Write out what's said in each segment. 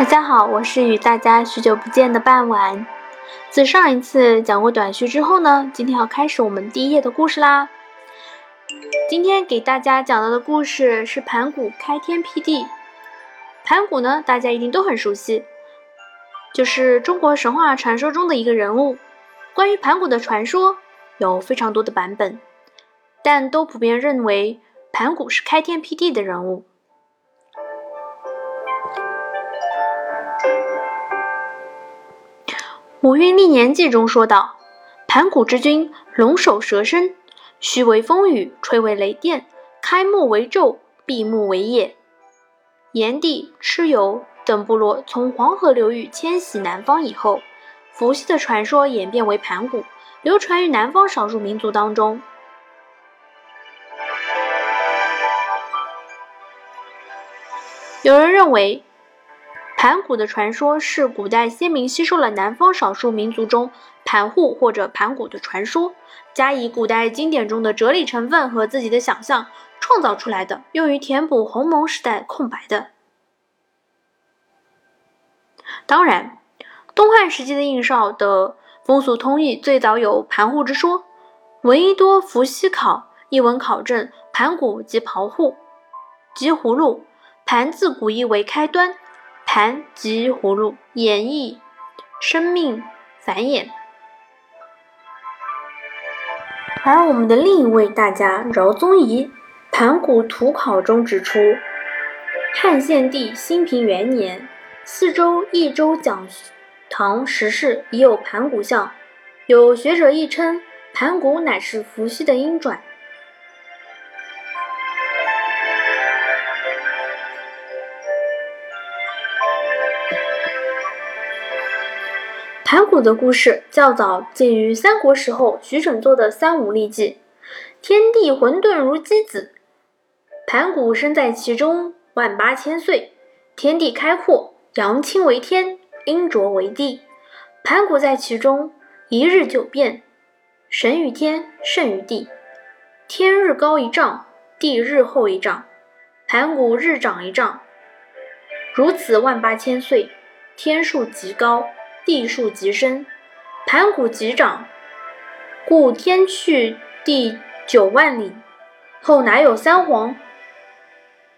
大家好，我是与大家许久不见的傍晚。自上一次讲过短序之后呢，今天要开始我们第一页的故事啦。今天给大家讲到的故事是盘古开天辟地。盘古呢，大家一定都很熟悉，就是中国神话传说中的一个人物。关于盘古的传说有非常多的版本，但都普遍认为盘古是开天辟地的人物。《五运历年记》中说道：“盘古之君，龙首蛇身，须为风雨，吹为雷电，开目为昼，闭目为夜。”炎帝、蚩尤等部落从黄河流域迁徙南方以后，伏羲的传说演变为盘古，流传于南方少数民族当中。有人认为。盘古的传说是古代先民吸收了南方少数民族中盘户或者盘古的传说，加以古代经典中的哲理成分和自己的想象创造出来的，用于填补鸿蒙时代空白的。当然，东汉时期的应少的风俗通义最早有盘户之说，闻一多伏羲考一文考证盘古即刨户，即葫芦，盘字古意为开端。盘及葫芦，演绎生命繁衍。而我们的另一位大家饶宗颐《盘古图考》中指出，汉献帝兴平元年，四周益州讲堂石室已有盘古像，有学者亦称盘古乃是伏羲的鹰爪。盘古的故事较早见于三国时候徐整作的《三武历记》，天地混沌如鸡子，盘古生在其中万八千岁，天地开阔，阳清为天，阴浊为地，盘古在其中一日九变，神与天，圣与地，天日高一丈，地日厚一丈，盘古日长一丈，如此万八千岁，天数极高。地数极深，盘古极长，故天去地九万里，后乃有三皇？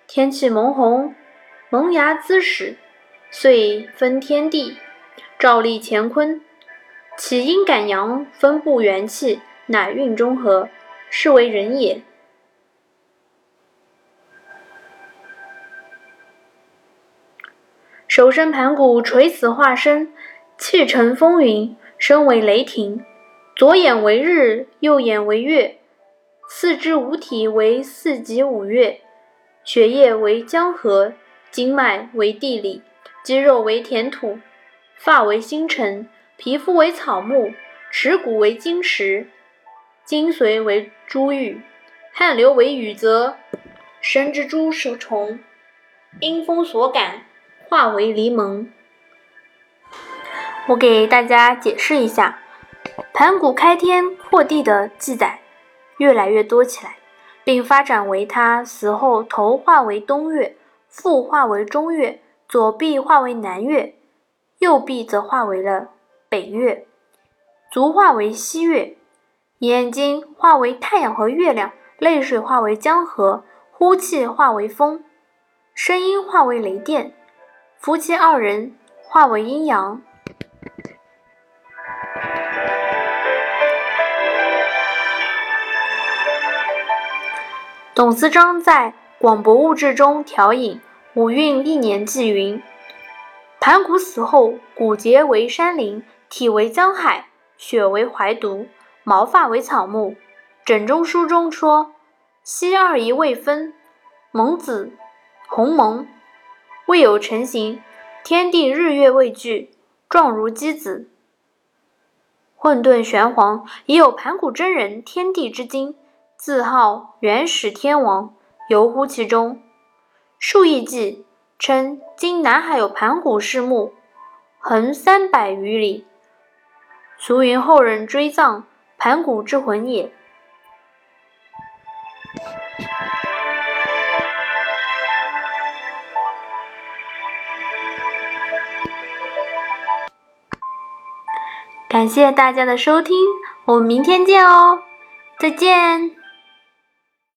天气蒙红，萌芽滋始，遂分天地，照立乾坤，起阴感阳，分布元气，乃运中和，是为人也。首生盘古垂死化身。气沉风云，身为雷霆，左眼为日，右眼为月，四肢五体为四极五岳，血液为江河，经脉为地理，肌肉为田土，发为星辰，皮肤为草木，耻骨为金石，精髓为珠玉，汗流为雨泽，身之诸蛇虫，因风所感，化为离蒙。我给大家解释一下，盘古开天破地的记载越来越多起来，并发展为他死后头化为东岳，腹化为中岳，左臂化为南岳，右臂则化为了北岳，足化为西岳，眼睛化为太阳和月亮，泪水化为江河，呼气化为风，声音化为雷电，夫妻二人化为阴阳。董思章在《广博物志》中调引《五运历年记》云：盘古死后，骨节为山林，体为江海，血为怀毒，毛发为草木。枕中书中说：“昔二仪未分，蒙子鸿蒙未有成形，天地日月未聚，状如鸡子。混沌玄黄，已有盘古真人，天地之精。”字号元始天王，游乎其中。数亿计称今南海有盘古氏墓，横三百余里，俗云后人追葬，盘古之魂也。感谢大家的收听，我们明天见哦，再见。